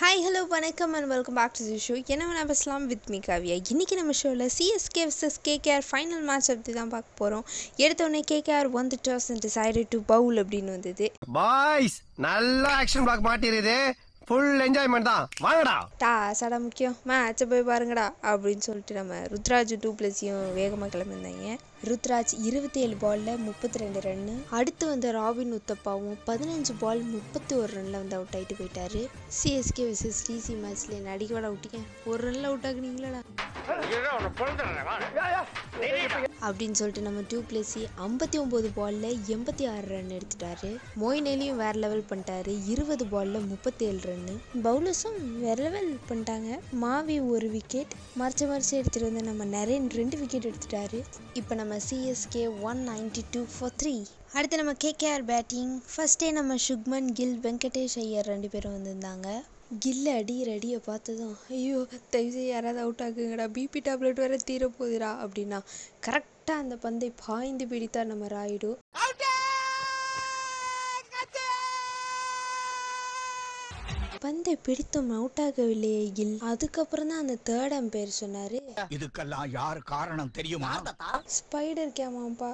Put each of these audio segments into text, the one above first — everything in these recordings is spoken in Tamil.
ஹாய் ஹலோ வணக்கம் and welcome back to show என்ன வேணா பேசலாம் வித் மீ காவியா இன்றைக்கி நம்ம ஷோவில் CSK versus KKR final match அப்படி தான் பார்க்க போகிறோம் எடுத்தோடனே KKR won the toss and decided to bowl அப்படின்னு வந்தது. பாய்ஸ் நல்லா ஆக்ஷன் பிளாக் மாட்டிருது ஃபுல் என்ஜாய்மெண்ட் தான். வாங்கடா. டா சடா முக்கியம். மேட்சை போய் பாருங்கடா அப்படின்னு சொல்லிட்டு நம்ம ருத்ராஜ் டூ ப்ளஸையும் வேகமாக கிளம்பியிருந்தாங்க. ருத்ராஜ் இருபத்தி ஏழு பாலில் முப்பத்தி ரெண்டு ரன்னு அடுத்து வந்த ராபின் உத்தப்பாவும் பதினஞ்சு பால் முப்பத்தி ஒரு ரனில் வந்து அவுட் ஆகிட்டு போயிட்டாரு. சிஎஸ்கே விசஸ் டிசி மேட்ச்ல என்ன அடிக்கவாட விட்டீங்க ஒரு ரனில் அவுட் ஆகுனீங்களா அப்படின்னு சொல்லிட்டு நம்ம டூ பிளேசி ஐம்பத்தி ஒம்பது பாலில் எண்பத்தி ஆறு ரன் எடுத்துட்டாரு. மோயினேலியும் வேற லெவல் பண்ணிட்டாரு. இருபது பாலில் முப்பத்தி ஏழு ரன்னு பவுலர்ஸும் வேற லெவல் பண்ணிட்டாங்க. மாவி ஒரு விக்கெட் மறைச்சு மறைச்சு எடுத்துகிட்டு வந்து நம்ம நரேன் ரெண்டு விக்கெட் எடுத்துட்டாரு. இப்போ நம்ம CSK one ninety two four three அடுத்து நம்ம கேகேஆர் பேட்டிங் ஃபஸ்ட்டே நம்ம சுக்மன் கில் வெங்கடேஷ் ஐயர் ரெண்டு பேரும் வந்திருந்தாங்க. கில்ல அடிக்கிற அடியை பார்த்ததும் ஐயோ தயவுசெய்து யாராவது அவுட் ஆகுங்கடா பிபி டேப்லெட் வேற தீர போகுதுடா அப்படின்னா கரெக்டாக அந்த பந்தை பாய்ந்து பிடித்தார் நம்ம ராயுடு. பந்தை பிடித்தும் அவுட் ஆகவில்லையே கில். அதுக்கப்புறம் தான் அந்த தேர்ட் அம்பையர் சொன்னாரு. இதுக்கெல்லாம் யார் காரணம் தெரியுமா? ஸ்பைடர் கேமாப்பா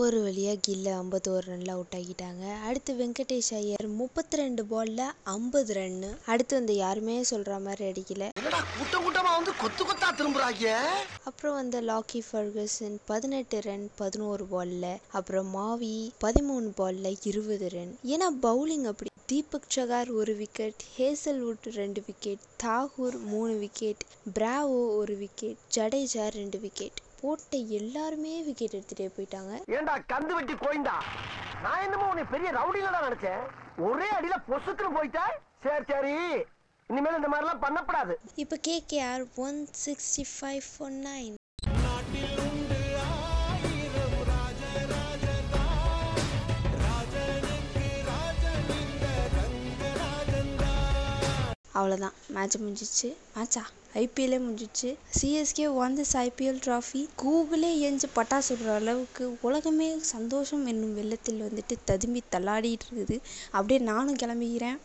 ஒரு வழியா கில்ல ஐம்பத்தோரு ரன்ல அவுட் ஆகிட்டாங்க. அடுத்து வெங்கடேஷ் ஐயர் முப்பத்தி ரெண்டு பால்ல ஐம்பது ரன்னு அடுத்து வந்து யாருமே சொல்ற மாதிரி அடிக்கல. என்னடா கூட்டம் கூட்டமா வந்து கொத்து கொத்தா திரும்புறாங்க அப்புறம் வந்த லாக்கி ஃபர்கசன் பதினெட்டு ரன் பதினோரு பால்ல அப்புறம் மாவி பதிமூணு பால்ல இருபது ரன் ஏன்னா பவுலிங் அப்படி தீபக் சகார் ஒரு விக்கெட் ஹேசல்வுட் ரெண்டு விக்கெட் தாகூர் மூணு விக்கெட் பிராவோ ஒரு விக்கெட் ஜடேஜா ரெண்டு விக்கெட் போட்ட எல்லாருமே விக்கெட் எடுத்துட்டே போயிட்டாங்க. ஏண்டா கந்து வெட்டி கோயந்தா? நான் என்னமோ உன்னை பெரிய ரவுடிலடா நினைச்சேன். ஒரே அடியில பொசுக்குன்னு போயிட்டா? சரி சரி. இனிமேல் இந்த மாதிரிலாம் பண்ணப்படாது. இப்போ KKR one sixty five four nine அவ்வளோதான் மேட்ச் முடிஞ்சிச்சு. மேட்சா ஐபிஎல்லே முடிஞ்சிச்சு. CSK won this IPL trophy கூகுளே எஞ்சி பட்டாசு விடுற அளவுக்கு உலகமே சந்தோஷம் என்னும் வெள்ளத்தில் வந்துட்டு ததும்பி தள்ளாடிட்டு இருக்குது. அப்படியே நானும் கிளம்பிக்கிறேன்